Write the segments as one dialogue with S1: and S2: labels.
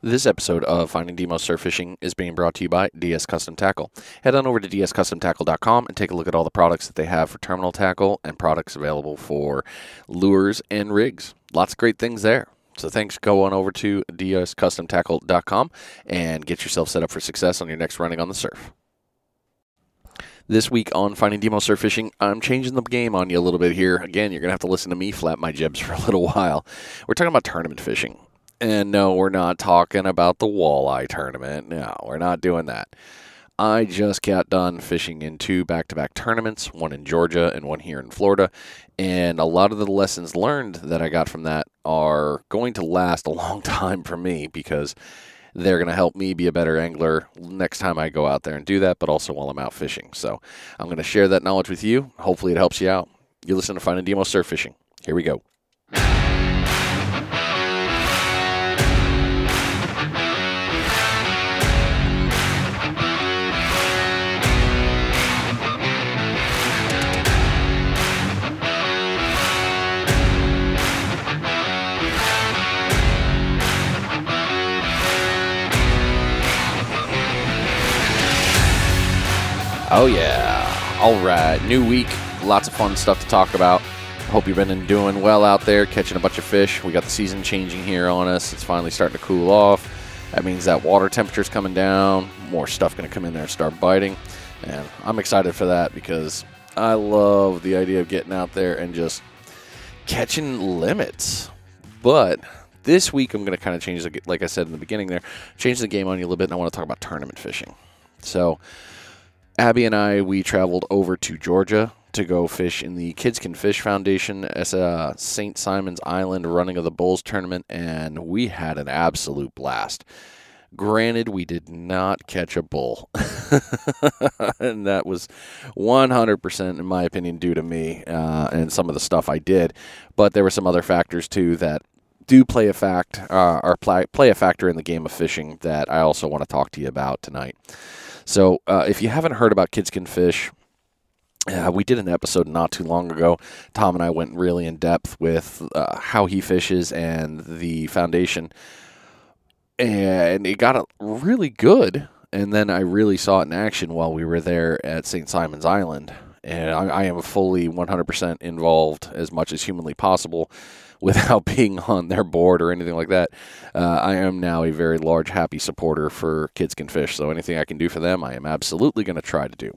S1: This episode of Finding Demo Surf Fishing is being brought to you by DS Custom Tackle. Head on over to dscustomtackle.com and take a look at all the products that they have for terminal tackle and products available for lures and rigs. Lots of great things there. So thanks. Go on over to dscustomtackle.com and get yourself set up for success on your next running on the surf. This week on Finding Demo Surf Fishing, I'm changing the game on you a little bit here. Again, you're going to have to listen to me flap my jibs for a little while. We're talking about tournament fishing. And no, we're not talking about the walleye tournament. No, we're not doing that. I just got done fishing in two back to back tournaments, one in Georgia and one here in Florida. And a lot of the lessons learned that I got from that are going to last a long time for me because they're going to help me be a better angler next time I go out there and do that, but also while I'm out fishing. So I'm going to share that knowledge with you. Hopefully, it helps you out. You listen to Finding Demo Surf Fishing. Here we go. Oh, yeah. All right. New week. Lots of fun stuff to talk about. Hope you've been doing well out there, catching a bunch of fish. We got the season changing here on us. It's finally starting to cool off. That means that water temperature's coming down. More stuff going to come in there and start biting. And I'm excited for that because I love the idea of getting out there and just catching limits. But this week I'm going to kind of change the, like I said in the beginning there, change the game on you a little bit, and I want to talk about tournament fishing. So Abby and I, we traveled over to Georgia to go fish in the Kids Can Fish Foundation as a St. Simon's Island Running of the Bulls tournament, and we had an absolute blast. Granted, we did not catch a bull, and that was 100%, in my opinion, due to me uh, and some of the stuff I did. But there were some other factors too that do play a fact uh, or play, play a factor in the game of fishing that I also want to talk to you about tonight. So uh, if you haven't heard about Kids Can Fish, uh, we did an episode not too long ago. Tom and I went really in depth with uh, how he fishes and the foundation, and it got really good. And then I really saw it in action while we were there at St. Simon's Island, and I, I am fully 100% involved as much as humanly possible without being on their board or anything like that. Uh, I am now a very large, happy supporter for Kids Can Fish. So anything I can do for them, I am absolutely going to try to do.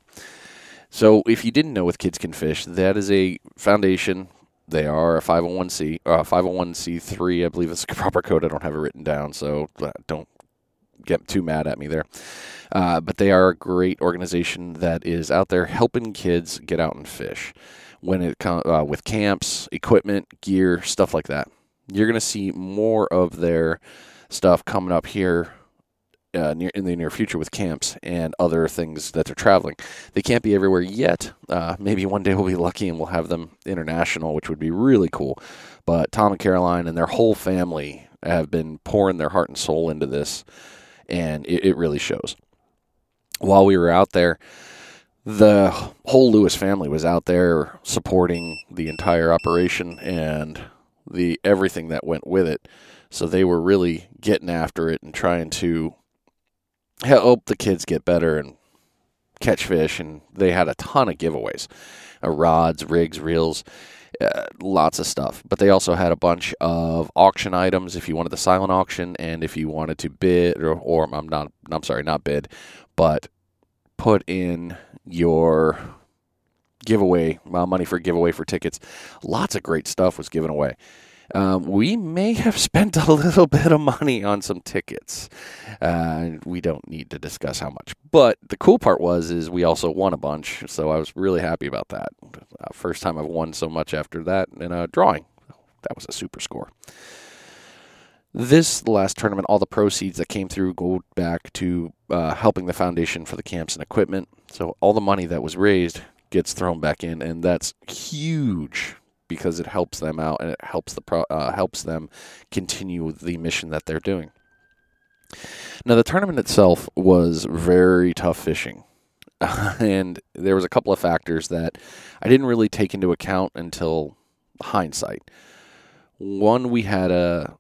S1: So if you didn't know with Kids Can Fish, that is a foundation. They are a 501c, uh, 501c3, I believe it's a proper code. I don't have it written down, so uh, don't get too mad at me there. Uh, but they are a great organization that is out there helping kids get out and fish when it comes uh, with camps, equipment, gear, stuff like that. You're going to see more of their stuff coming up here uh, near in the near future with camps and other things that they're traveling. They can't be everywhere yet. Uh, maybe one day we'll be lucky and we'll have them international, which would be really cool. But Tom and Caroline and their whole family have been pouring their heart and soul into this, and it, it really shows. While we were out there, the whole Lewis family was out there supporting the entire operation and the everything that went with it. So they were really getting after it and trying to help the kids get better and catch fish. And they had a ton of giveaways, uh, rods, rigs, reels, uh, lots of stuff. But they also had a bunch of auction items if you wanted the silent auction and if you wanted to bid or, or I'm not I'm sorry not bid, but put in your giveaway, money for giveaway for tickets. Lots of great stuff was given away. Um, we may have spent a little bit of money on some tickets. Uh, we don't need to discuss how much. But the cool part was is we also won a bunch, so I was really happy about that. Uh, first time I've won so much after that in a drawing. That was a super score. This last tournament, all the proceeds that came through go back to uh, helping the foundation for the camps and equipment. So all the money that was raised gets thrown back in, and that's huge because it helps them out and it helps the pro, uh, helps them continue the mission that they're doing. Now the tournament itself was very tough fishing. and there was a couple of factors that I didn't really take into account until hindsight. One, we had a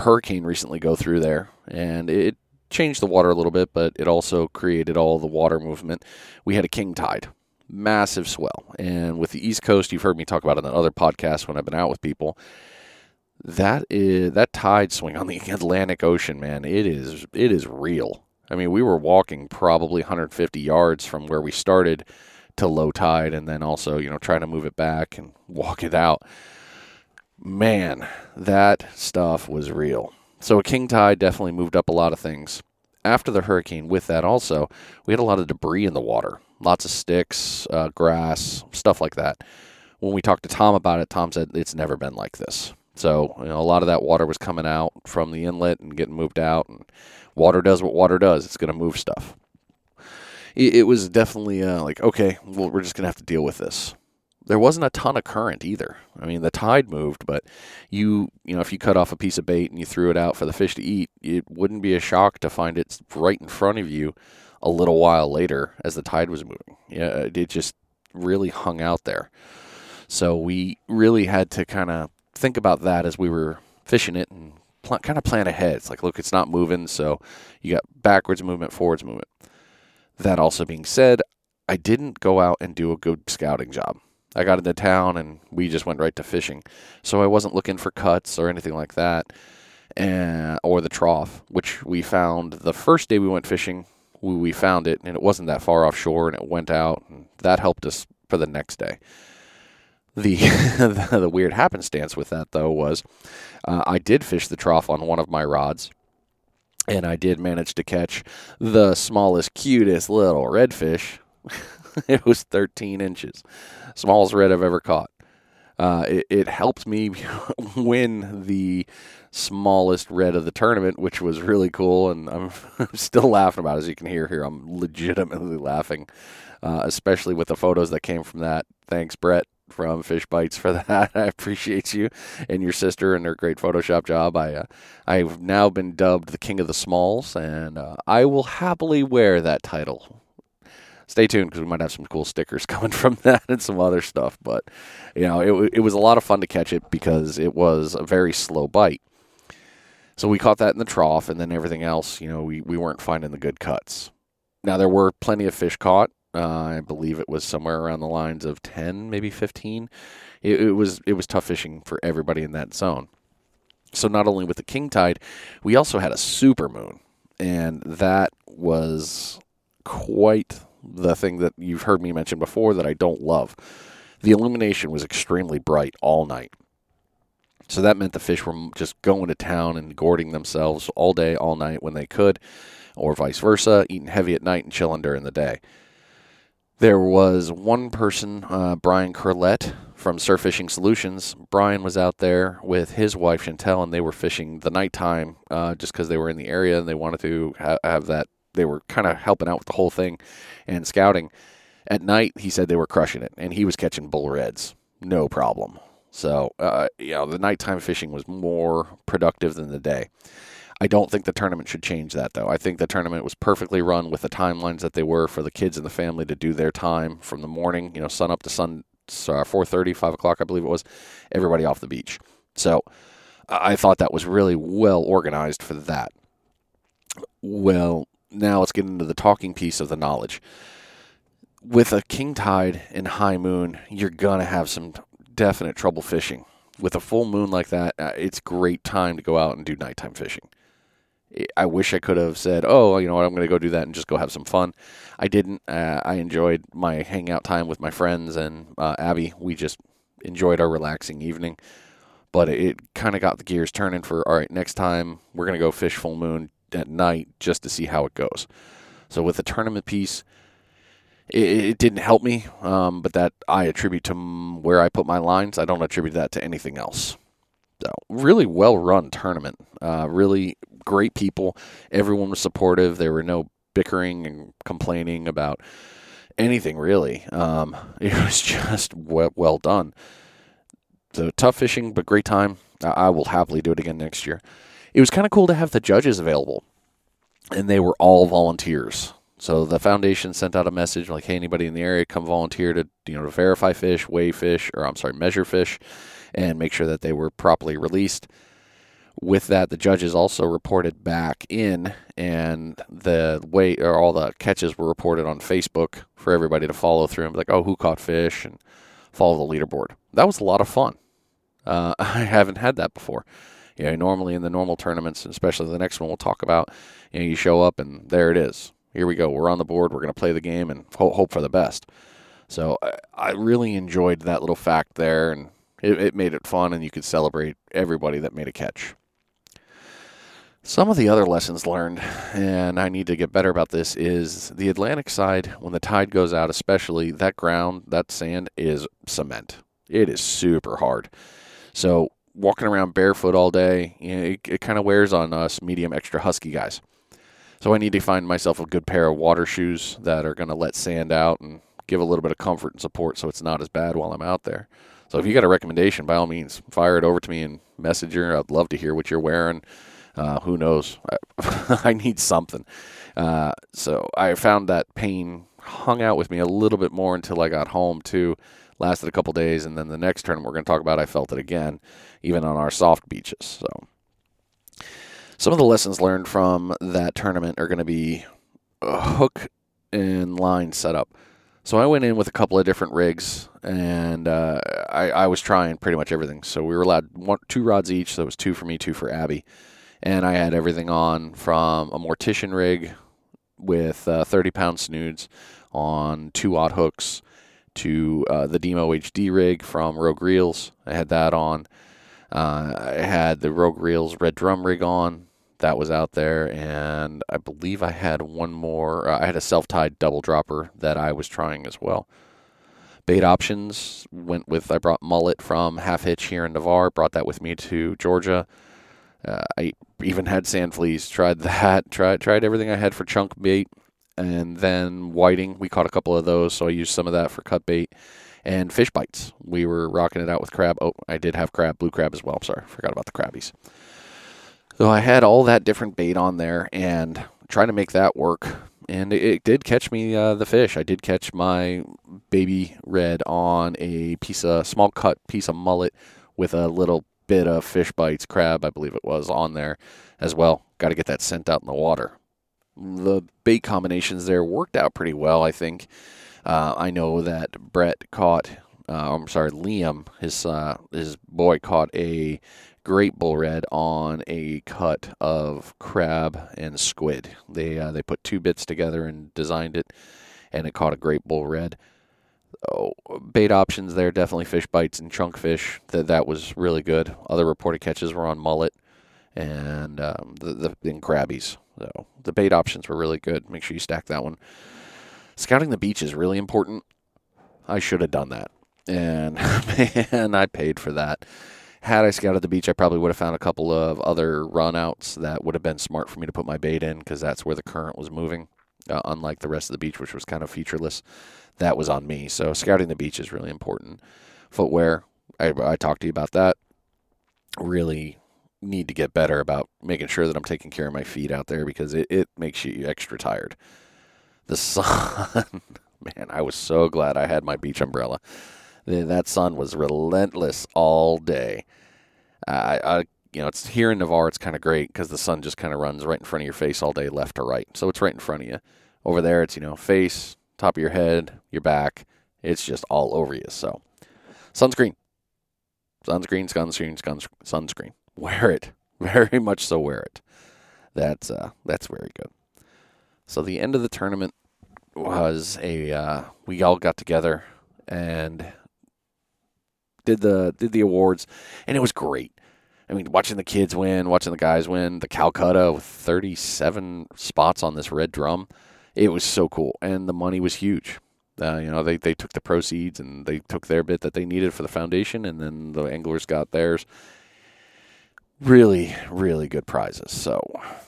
S1: hurricane recently go through there, and it changed the water a little bit, but it also created all the water movement. We had a king tide, massive swell, and with the East Coast, you've heard me talk about it in other podcasts when I've been out with people. That is that tide swing on the Atlantic Ocean, man. It is it is real. I mean, we were walking probably 150 yards from where we started to low tide, and then also you know trying to move it back and walk it out. Man, that stuff was real. So a king tide definitely moved up a lot of things. After the hurricane, with that also, we had a lot of debris in the water, lots of sticks, uh, grass, stuff like that. When we talked to Tom about it, Tom said it's never been like this. So you know, a lot of that water was coming out from the inlet and getting moved out. And water does what water does; it's going to move stuff. It, it was definitely uh, like, okay, well, we're just going to have to deal with this there wasn't a ton of current either. I mean, the tide moved, but you, you know, if you cut off a piece of bait and you threw it out for the fish to eat, it wouldn't be a shock to find it right in front of you a little while later as the tide was moving. Yeah, it just really hung out there. So we really had to kind of think about that as we were fishing it and pl- kind of plan ahead. It's like, look, it's not moving, so you got backwards movement, forwards movement. That also being said, I didn't go out and do a good scouting job. I got into town and we just went right to fishing. So I wasn't looking for cuts or anything like that, and, or the trough, which we found the first day we went fishing. We, we found it and it wasn't that far offshore and it went out. And that helped us for the next day. The, the weird happenstance with that though was uh, I did fish the trough on one of my rods and I did manage to catch the smallest, cutest little redfish. it was 13 inches smallest red I've ever caught. Uh, it, it, helped me win the smallest red of the tournament, which was really cool. And I'm, still laughing about it. As you can hear here, I'm legitimately laughing, uh, especially with the photos that came from that. Thanks, Brett from Fish Bites for that. I appreciate you and your sister and their great Photoshop job. I uh, I've now been dubbed the King of the Smalls, and uh, I will happily wear that title stay tuned because we might have some cool stickers coming from that and some other stuff. But you know, it it was a lot of fun to catch it because it was a very slow bite. So we caught that in the trough, and then everything else, you know, we, we weren't finding the good cuts. Now there were plenty of fish caught. Uh, I believe it was somewhere around the lines of ten, maybe fifteen. It, it was it was tough fishing for everybody in that zone. So not only with the king tide, we also had a super moon, and that was quite the thing that you've heard me mention before that I don't love. The illumination was extremely bright all night. So that meant the fish were just going to town and gourding themselves all day, all night when they could, or vice versa, eating heavy at night and chilling during the day. There was one person, uh, Brian Curlett from Surf Fishing Solutions. Brian was out there with his wife Chantel, and they were fishing the nighttime uh, just because they were in the area and they wanted to ha- have that they were kind of helping out with the whole thing and scouting. At night, he said they were crushing it, and he was catching bull reds, no problem. So, uh, you know, the nighttime fishing was more productive than the day. I don't think the tournament should change that, though. I think the tournament was perfectly run with the timelines that they were for the kids and the family to do their time from the morning, you know, sun up to sun, uh, 4.30, 5 o'clock, I believe it was, everybody off the beach. So I thought that was really well organized for that. Well, now let's get into the talking piece of the knowledge. With a king tide and high moon, you're going to have some definite trouble fishing. With a full moon like that, uh, it's great time to go out and do nighttime fishing. I wish I could have said, "Oh, you know what? I'm going to go do that and just go have some fun." I didn't. Uh, I enjoyed my hangout time with my friends and uh, Abby. We just enjoyed our relaxing evening. But it, it kind of got the gears turning for all right. Next time we're going to go fish full moon at night just to see how it goes. So with the tournament piece, it, it didn't help me, um, but that I attribute to where I put my lines. I don't attribute that to anything else. So really well run tournament. Uh, really great people. Everyone was supportive. There were no bickering and complaining about anything really. Um, it was just well, well done. So tough fishing, but great time. I will happily do it again next year it was kind of cool to have the judges available, and they were all volunteers. So the foundation sent out a message like, "Hey, anybody in the area, come volunteer to you know to verify fish, weigh fish, or I'm sorry, measure fish, and make sure that they were properly released." with that, the judges also reported back in, and the way or all the catches were reported on Facebook for everybody to follow through and be like, oh, who caught fish, and follow the leaderboard. That was a lot of fun. Uh, I haven't had that before. You know, normally in the normal tournaments, especially the next one we'll talk about, you know, you show up and there it is. Here we go. We're on the board. We're going to play the game and ho- hope for the best. So I, I really enjoyed that little fact there, and it, it made it fun, and you could celebrate everybody that made a catch. Some of the other lessons learned, and I need to get better about this, is the Atlantic side, when the tide goes out, especially, that ground, that sand is cement. It is super hard. So walking around barefoot all day, you know, it, it kind of wears on us medium extra husky guys. So I need to find myself a good pair of water shoes that are going to let sand out and give a little bit of comfort and support so it's not as bad while I'm out there. So if you got a recommendation, by all means, fire it over to me in Messenger. I'd love to hear what you're wearing. Uh, who knows? I, I need something. Uh, so I found that pain hung out with me a little bit more until I got home too. Lasted a couple days, and then the next tournament we're going to talk about, I felt it again, even on our soft beaches. So some of the lessons learned from that tournament are going to be hook and line setup. So I went in with a couple of different rigs, and uh, I, I, was trying pretty much everything. So we were allowed one, two rods each. So it was two for me, two for Abby and I had everything on from a mortician rig with uh, 30 pound snoods on two odd hooks to uh, the Demo HD rig from Rogue Reels. I had that on. Uh, I had the Rogue Reels red drum rig on. That was out there, and I believe I had one more. Uh, I had a self-tied double dropper that I was trying as well. Bait options went with. I brought mullet from Half Hitch here in Navarre. Brought that with me to Georgia. Uh, I even had sand fleas. Tried that. Tried tried everything I had for chunk bait, and then whiting. We caught a couple of those, so I used some of that for cut bait and fish bites. We were rocking it out with crab. Oh, I did have crab, blue crab as well. I'm sorry, forgot about the crabbies. So I had all that different bait on there and trying to make that work. And it, did catch me uh, the fish. I did catch my baby red on a piece of small cut piece of mullet with a little bit of fish bites, crab, I believe it was, on there as well. Got to get that scent out in the water. The bait combinations there worked out pretty well, I think. Uh, I know that Brett caught, uh, I'm sorry, Liam, his uh, his boy caught a great bull red on a cut of crab and squid. They uh, they put two bits together and designed it, and it caught a great bull red oh, bait options there definitely fish bites and chunk fish. That that was really good. Other reported catches were on mullet and um, the the and crabbies. So the bait options were really good. Make sure you stack that one. Scouting the beach is really important. I should have done that, and man, I paid for that. Had I scouted the beach, I probably would have found a couple of other runouts that would have been smart for me to put my bait in because that's where the current was moving. Uh, unlike the rest of the beach, which was kind of featureless that was on me. So scouting the beach is really important. Footwear, I, I talked to you about that. Really need to get better about making sure that I'm taking care of my feet out there because it, it makes you extra tired. The sun, man, I was so glad I had my beach umbrella. That sun was relentless all day. I, I you know, it's here in Navarre, it's kind of great because the sun just kind of runs right in front of your face all day, left to right. So it's right in front of you. Over there, it's, you know, face, top of your head, your back. It's just all over you. So, sunscreen, sunscreen, sunscreen, sunscreen. Wear it. Very much so. Wear it. That's uh, that's very good. So the end of the tournament was a uh, we all got together and did the did the awards, and it was great. I mean, watching the kids win, watching the guys win, the Calcutta with 37 spots on this red drum it was so cool, and the money was huge. Uh, you know, they, they took the proceeds and they took their bit that they needed for the foundation, and then the anglers got theirs. Really, really good prizes. So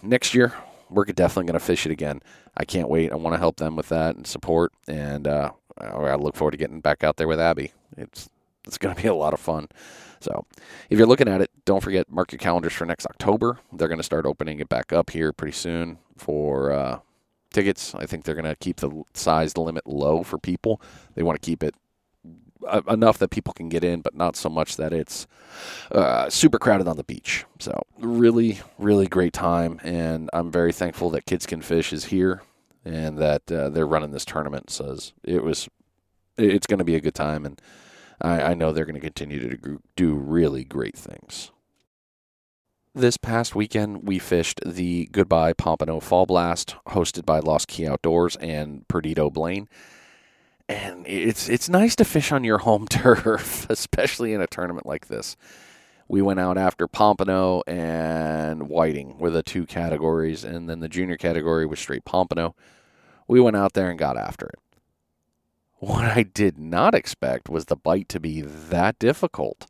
S1: next year, we're definitely going to fish it again. I can't wait. I want to help them with that and support, and uh, I look forward to getting back out there with Abby. It's it's going to be a lot of fun. So, if you're looking at it, don't forget mark your calendars for next October. They're going to start opening it back up here pretty soon for uh, tickets. I think they're going to keep the size limit low for people. They want to keep it enough that people can get in, but not so much that it's uh, super crowded on the beach. So really, really great time, and I'm very thankful that Kids Can Fish is here and that uh, they're running this tournament. So it was, it's going to be a good time, and I, I know they're going to continue to do really great things. This past weekend, we fished the Goodbye Pompano Fall Blast, hosted by Lost Key Outdoors and Perdido Blane and it's it's nice to fish on your home turf, especially in a tournament like this. We went out after Pompano and Whiting were the two categories, and then the junior category was straight Pompano. We went out there and got after it. What I did not expect was the bite to be that difficult.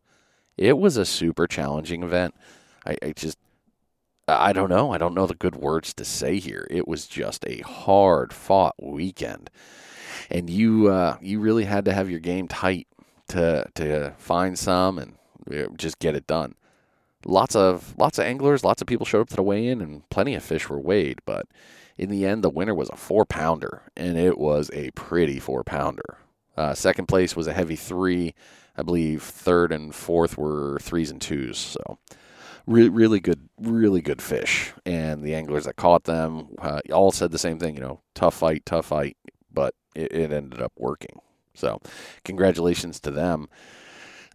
S1: It was a super challenging event. I, I just I don't know. I don't know the good words to say here. It was just a hard fought weekend and you uh, you really had to have your game tight to to find some and just get it done. Lots of lots of anglers, lots of people showed up to the weigh-in, and plenty of fish were weighed. But in the end, the winner was a four pounder, and it was a pretty four pounder. Uh, second place was a heavy three. I believe third and fourth were threes and twos. So re- really good, really good fish. And the anglers that caught them uh, all said the same thing. You know, tough fight, tough fight. It, it ended up working. So, congratulations to them.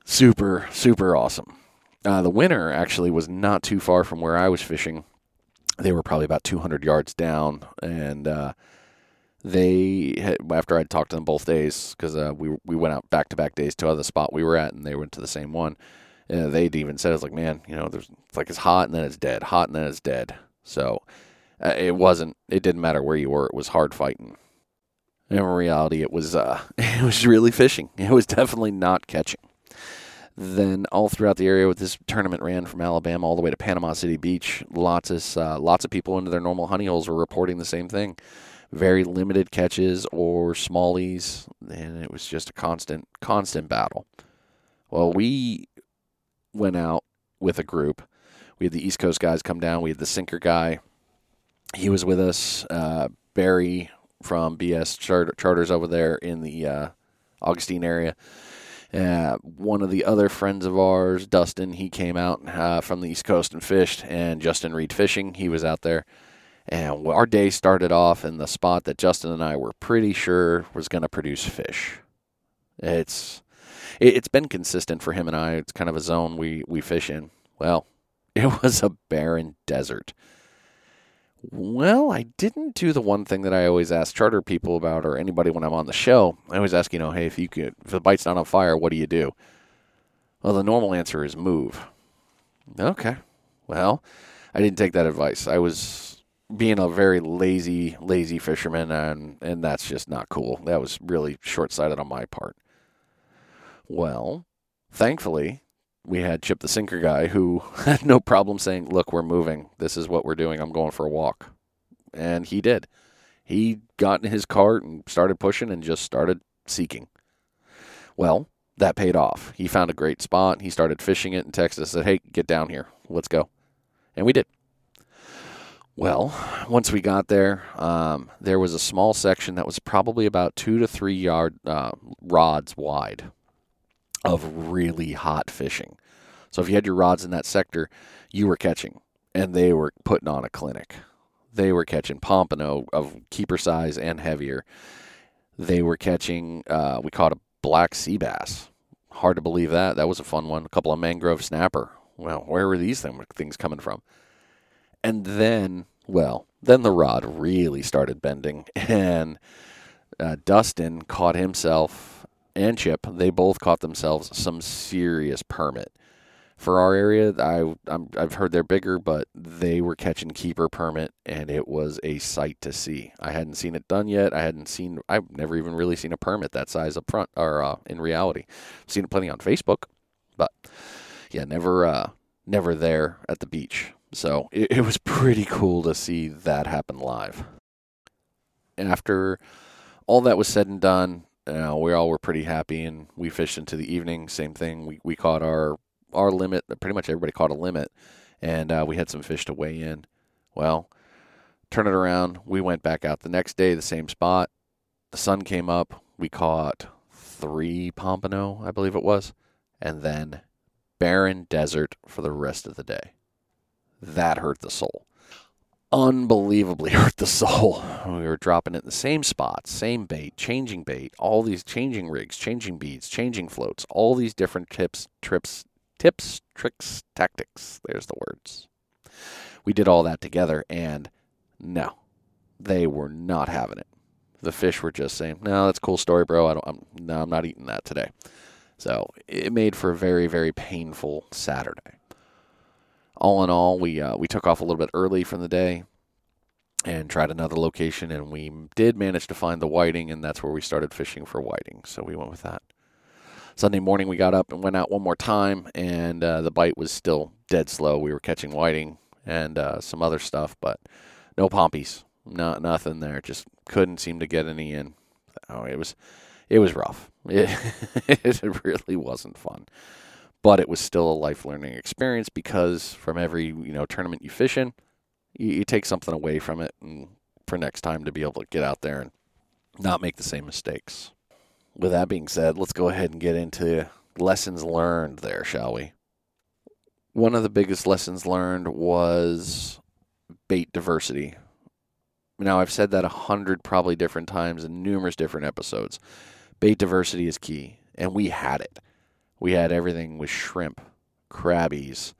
S1: Super, super awesome. Uh, the winner actually was not too far from where I was fishing. They were probably about 200 yards down, and uh, they had, after I'd talked to them both days because uh, we we went out back to back days to the spot we were at, and they went to the same one. Uh, they'd even said, "It's like, man, you know, there's it's like it's hot and then it's dead, hot and then it's dead." So uh, it wasn't. It didn't matter where you were. It was hard fighting in reality, it was uh, it was really fishing. It was definitely not catching. Then all throughout the area, with this tournament ran from Alabama all the way to Panama City Beach. Lots of uh, lots of people into their normal honey holes were reporting the same thing. Very limited catches or smallies, and it was just a constant constant battle. Well, we went out with a group. We had the East Coast guys come down. We had the sinker guy. He was with us. Uh, Barry from BS charter, charters over there in the uh, Augustine area. Uh, one of the other friends of ours, Dustin, he came out uh, from the East Coast and fished, and Justin Reed Fishing, he was out there. And our day started off in the spot that Justin and I were pretty sure was going to produce fish. It's it's been consistent for him and I. It's kind of a zone we we fish in. Well, it was a barren desert. Well, I didn't do the one thing that I always ask charter people about or anybody when I'm on the show. I always ask, you know, hey, if you could, if the bite's not on fire, what do you do? Well, the normal answer is move. Okay. Well, I didn't take that advice. I was being a very lazy, lazy fisherman, and and that's just not cool. That was really short sighted on my part. Well, thankfully, we had Chip the sinker guy who had no problem saying, "Look, we're moving. This is what we're doing. I'm going for a walk." And he did. He got in his cart and started pushing and just started seeking. Well, that paid off. He found a great spot. He started fishing it and texted us said, "Hey, get down here. Let's go." And we did. Well, once we got there, um, there was a small section that was probably about two to three yard uh, rods wide of really hot fishing. So if you had your rods in that sector, you were catching, and they were putting on a clinic. They were catching pompano of keeper size and heavier. They were catching. Uh, we caught a black sea bass. Hard to believe that. That was a fun one. A couple of mangrove snapper. Well, where were these things coming from? And then, well, then the rod really started bending, and uh, Dustin caught himself and Chip, they both caught themselves some serious permit. For our area, I i have heard they're bigger, but they were catching keeper permit, and it was a sight to see. I hadn't seen it done yet. I hadn't seen. I've never even really seen a permit that size up front, or uh, in reality, I've seen it plenty on Facebook, but yeah, never, uh, never there at the beach. So it, it was pretty cool to see that happen live. After all that was said and done, uh, we all were pretty happy, and we fished into the evening. Same thing. We we caught our our limit. Pretty much everybody caught a limit, and uh, we had some fish to weigh in. Well, turn it around. We went back out the next day, the same spot. The sun came up. We caught three pompano, I believe it was, and then barren desert for the rest of the day. That hurt the soul. Unbelievably hurt the soul. We were dropping it in the same spots, same bait, changing bait, all these changing rigs, changing beads, changing floats, all these different tips, trips, tips, tricks, tactics. There's the words. We did all that together, and no, they were not having it. The fish were just saying, "No, that's a cool story, bro. I don't. I'm no, I'm not eating that today." So it made for a very, very painful Saturday. All in all, we uh, we took off a little bit early from the day and tried another location, and we did manage to find the whiting, and that's where we started fishing for whiting. So we went with that. Sunday morning, we got up and went out one more time, and uh, the bite was still dead slow. We were catching whiting and uh, some other stuff, but no pompies, not nothing there. Just couldn't seem to get any in. Oh, it was it was rough. It, it really wasn't fun, but it was still a life learning experience because from every you know tournament you fish in, you, you take something away from it, and for next time to be able to get out there and not make the same mistakes. With that being said, let's go ahead and get into lessons learned there, shall we? One of the biggest lessons learned was bait diversity. Now, I've said that a hundred probably different times in numerous different episodes. Bait diversity is key, and we had it. We had everything with shrimp, crabbies,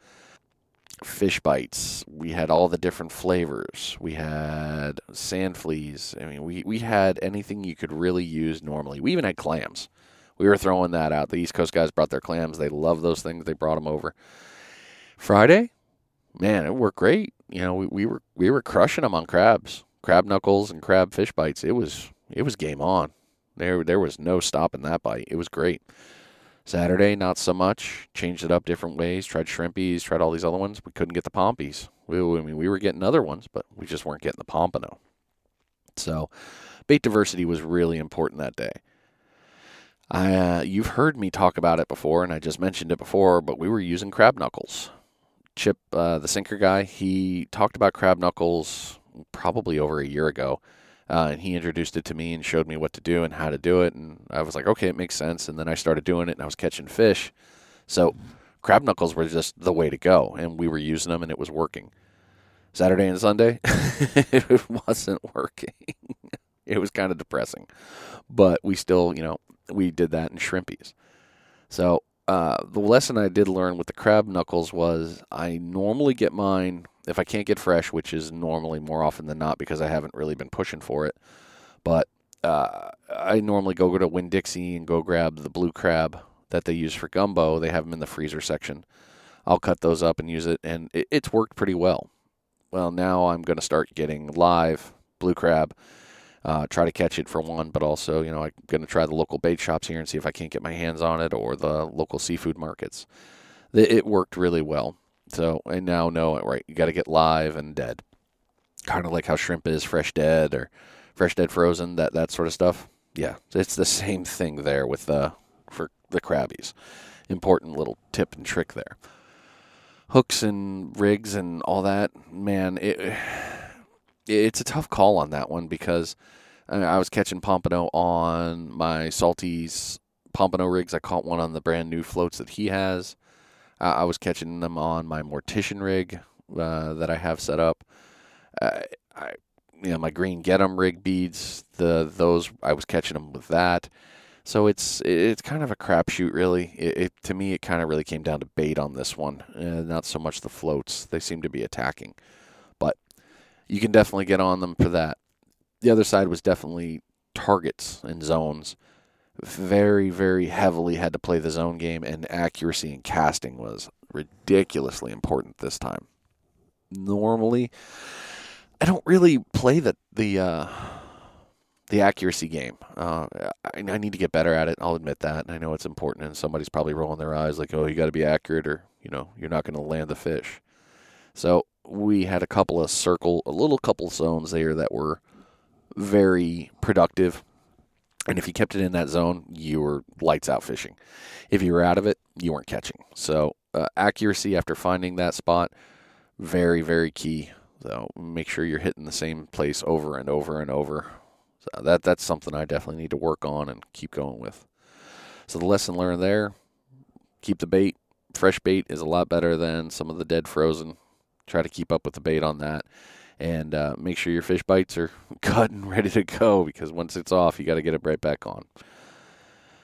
S1: fish bites. We had all the different flavors. We had sand fleas. I mean, we, we had anything you could really use normally. We even had clams. We were throwing that out. The East Coast guys brought their clams. They love those things. They brought them over. Friday, man, it worked great. You know, we, we were we were crushing them on crabs, crab knuckles, and crab fish bites. It was it was game on. There there was no stopping that bite. It was great. Saturday, not so much. Changed it up different ways. Tried shrimpies. Tried all these other ones. We couldn't get the pompies. We, I mean, we were getting other ones, but we just weren't getting the pompano. So, bait diversity was really important that day. I, uh, you've heard me talk about it before, and I just mentioned it before, but we were using crab knuckles. Chip, uh, the sinker guy, he talked about crab knuckles probably over a year ago. Uh, and he introduced it to me and showed me what to do and how to do it. And I was like, okay, it makes sense. And then I started doing it and I was catching fish. So crab knuckles were just the way to go. And we were using them and it was working. Saturday and Sunday, it wasn't working. it was kind of depressing. But we still, you know, we did that in shrimpies. So uh, the lesson I did learn with the crab knuckles was I normally get mine if I can't get fresh, which is normally more often than not because I haven't really been pushing for it. But uh, I normally go go to Winn Dixie and go grab the blue crab that they use for gumbo. They have them in the freezer section. I'll cut those up and use it, and it, it's worked pretty well. Well, now I'm going to start getting live blue crab. Uh, try to catch it for one, but also, you know, I'm going to try the local bait shops here and see if I can't get my hands on it or the local seafood markets. It worked really well. So I now know it, right? You got to get live and dead. Kind of like how shrimp is fresh dead or fresh dead frozen, that, that sort of stuff. Yeah, it's the same thing there with the, for the crabbies. Important little tip and trick there. Hooks and rigs and all that, man, it it's a tough call on that one because uh, I was catching pompano on my salties pompano rigs. I caught one on the brand new floats that he has. Uh, I was catching them on my mortician rig uh, that I have set up. Uh, I, you know, my green get 'em rig beads. The those I was catching them with that. So it's it's kind of a crapshoot, really. It, it, to me, it kind of really came down to bait on this one, uh, not so much the floats. They seem to be attacking, but you can definitely get on them for that. The other side was definitely targets and zones. Very, very heavily had to play the zone game, and accuracy and casting was ridiculously important this time. Normally, I don't really play the the uh, the accuracy game. Uh, I, I, need to get better at it. I'll admit that. and I know it's important, and somebody's probably rolling their eyes like, "Oh, you got to be accurate, or you know, you're not going to land the fish." So we had a couple of circle, a little couple zones there that were very productive. And if you kept it in that zone, you were lights out fishing. If you were out of it, you weren't catching. So uh, accuracy after finding that spot, very very key. So make sure you're hitting the same place over and over and over. So that that's something I definitely need to work on and keep going with. So the lesson learned there: keep the bait. Fresh bait is a lot better than some of the dead frozen. Try to keep up with the bait on that, and uh, make sure your fish bites are cut and ready to go because once it's off, you got to get it right back on.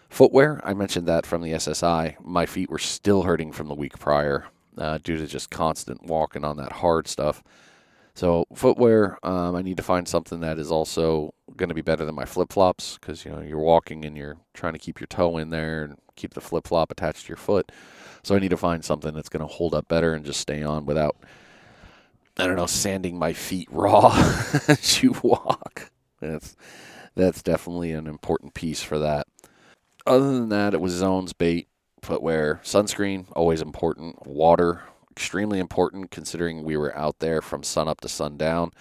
S1: Footwear, I mentioned that from the SSI. My feet were still hurting from the week prior uh, due to just constant walking on that hard stuff. So footwear, um, I need to find something that is also going to be better than my flip flops because you know you're walking and you're trying to keep your toe in there and keep the flip flop attached to your foot. So I need to find something that's going to hold up better and just stay on without, I don't know, sanding my feet raw as you walk. That's that's definitely an important piece for that. Other than that, it was zones, bait, footwear, sunscreen, always important. Water, extremely important considering we were out there from sun up to sundown.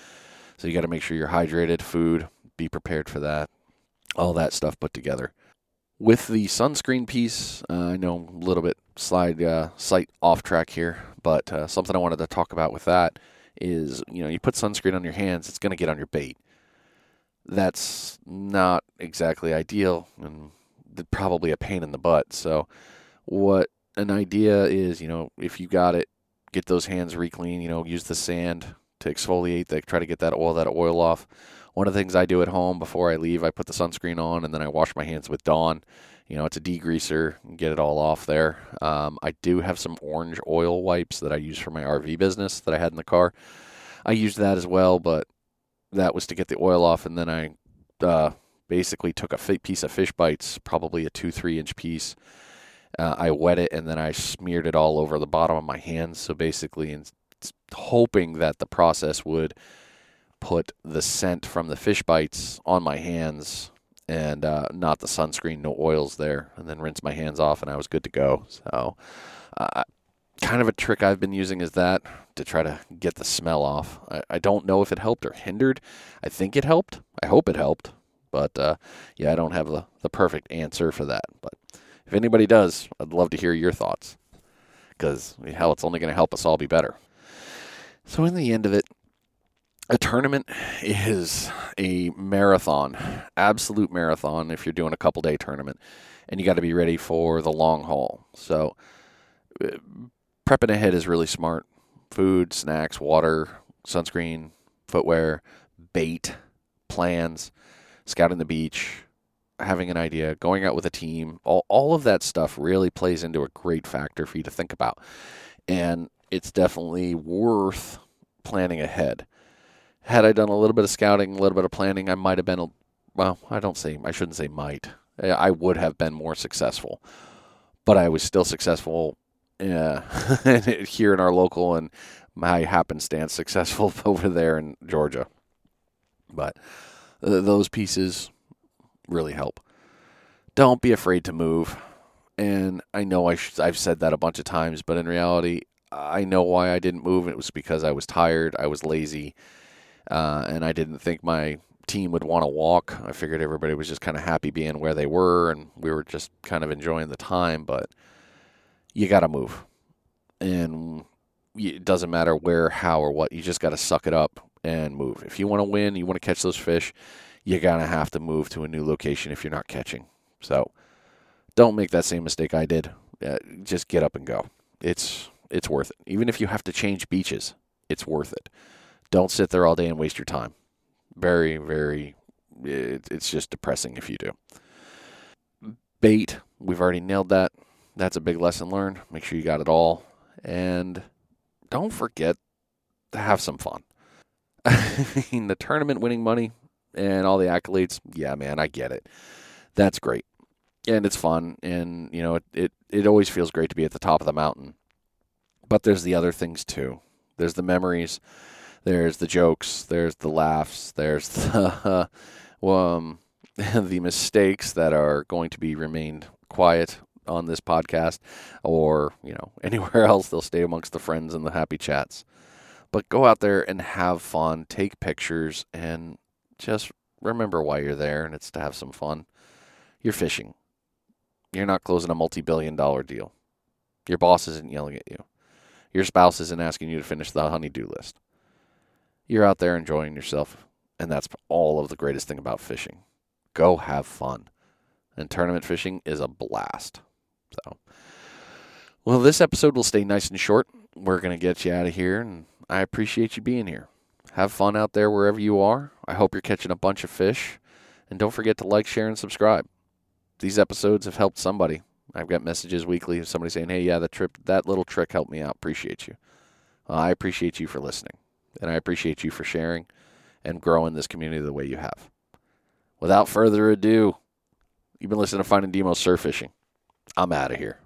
S1: So you got to make sure you're hydrated, food, be prepared for that. All that stuff put together. With the sunscreen piece, uh, I know a little bit slide uh, slight off track here, but uh, something I wanted to talk about with that is you know you put sunscreen on your hands, it's going to get on your bait. That's not exactly ideal, and probably a pain in the butt. So, what an idea is, you know, if you got it, get those hands re-clean. You know, use the sand to exfoliate, they try to get that oil that oil off. One of the things I do at home before I leave, I put the sunscreen on and then I wash my hands with Dawn. You know, it's a degreaser, get it all off there. Um, I do have some orange oil wipes that I use for my RV business that I had in the car. I used that as well, but that was to get the oil off, and then I uh, basically took a piece of fish bites, probably a two, three inch piece. Uh, I wet it and then I smeared it all over the bottom of my hands. So basically, in, hoping that the process would put the scent from the fish bites on my hands and uh, not the sunscreen, no oils there, and then rinse my hands off, and I was good to go. So, uh, kind of a trick I've been using is that to try to get the smell off. I, I don't know if it helped or hindered. I think it helped. I hope it helped. But uh, yeah, I don't have the, the perfect answer for that. But if anybody does, I'd love to hear your thoughts because hell, it's only going to help us all be better. So, in the end of it, a tournament is a marathon, absolute marathon if you're doing a couple day tournament, and you got to be ready for the long haul. So, uh, prepping ahead is really smart. Food, snacks, water, sunscreen, footwear, bait, plans scouting the beach, having an idea, going out with a team, all, all of that stuff really plays into a great factor for you to think about. And it's definitely worth planning ahead. Had I done a little bit of scouting, a little bit of planning, I might have been, well, I don't say, I shouldn't say might. I would have been more successful. But I was still successful uh, here in our local and my happenstance successful over there in Georgia. But uh, those pieces really help. Don't be afraid to move. And I know I sh- I've said that a bunch of times, but in reality, I know why I didn't move. It was because I was tired, I was lazy, uh, and I didn't think my team would want to walk. I figured everybody was just kind of happy being where they were, and we were just kind of enjoying the time. But you got to move, and it doesn't matter where, how, or what. You just got to suck it up and move. If you want to win, you want to catch those fish, you're to have to move to a new location if you're not catching. So don't make that same mistake I did. Uh, just get up and go. It's it's worth it. Even if you have to change beaches, it's worth it. Don't sit there all day and waste your time. Very, very, it, it's just depressing if you do. Bait, we've already nailed that. That's a big lesson learned. Make sure you got it all. And don't forget to have some fun. I mean, the tournament winning money and all the accolades, yeah, man, I get it. That's great. And it's fun. And, you know, it, it, it always feels great to be at the top of the mountain. But there's the other things too. There's the memories, there's the jokes, there's the laughs, there's the, um, the mistakes that are going to be remained quiet on this podcast or, you know, anywhere else. They'll stay amongst the friends and the happy chats. But go out there and have fun, take pictures, and just remember why you're there, and it's to have some fun. You're fishing. You're not closing a multi billion dollar deal. Your boss isn't yelling at you. Your spouse isn't asking you to finish the honey-do list. You're out there enjoying yourself, and that's all of the greatest thing about fishing. Go have fun and tournament fishing is a blast. So, well, this episode will stay nice and short. We're going to get you out of here, and I appreciate you being here. Have fun out there wherever you are. I hope you're catching a bunch of fish. And don't forget to like, share, and subscribe. These episodes have helped somebody. I've got messages weekly of somebody saying, "Hey, yeah, the trip, that little trick helped me out. Appreciate you." I appreciate you for listening, and I appreciate you for sharing and growing this community the way you have. Without further ado, you've been listening to Finding Demo Surf Fishing. I'm out of here.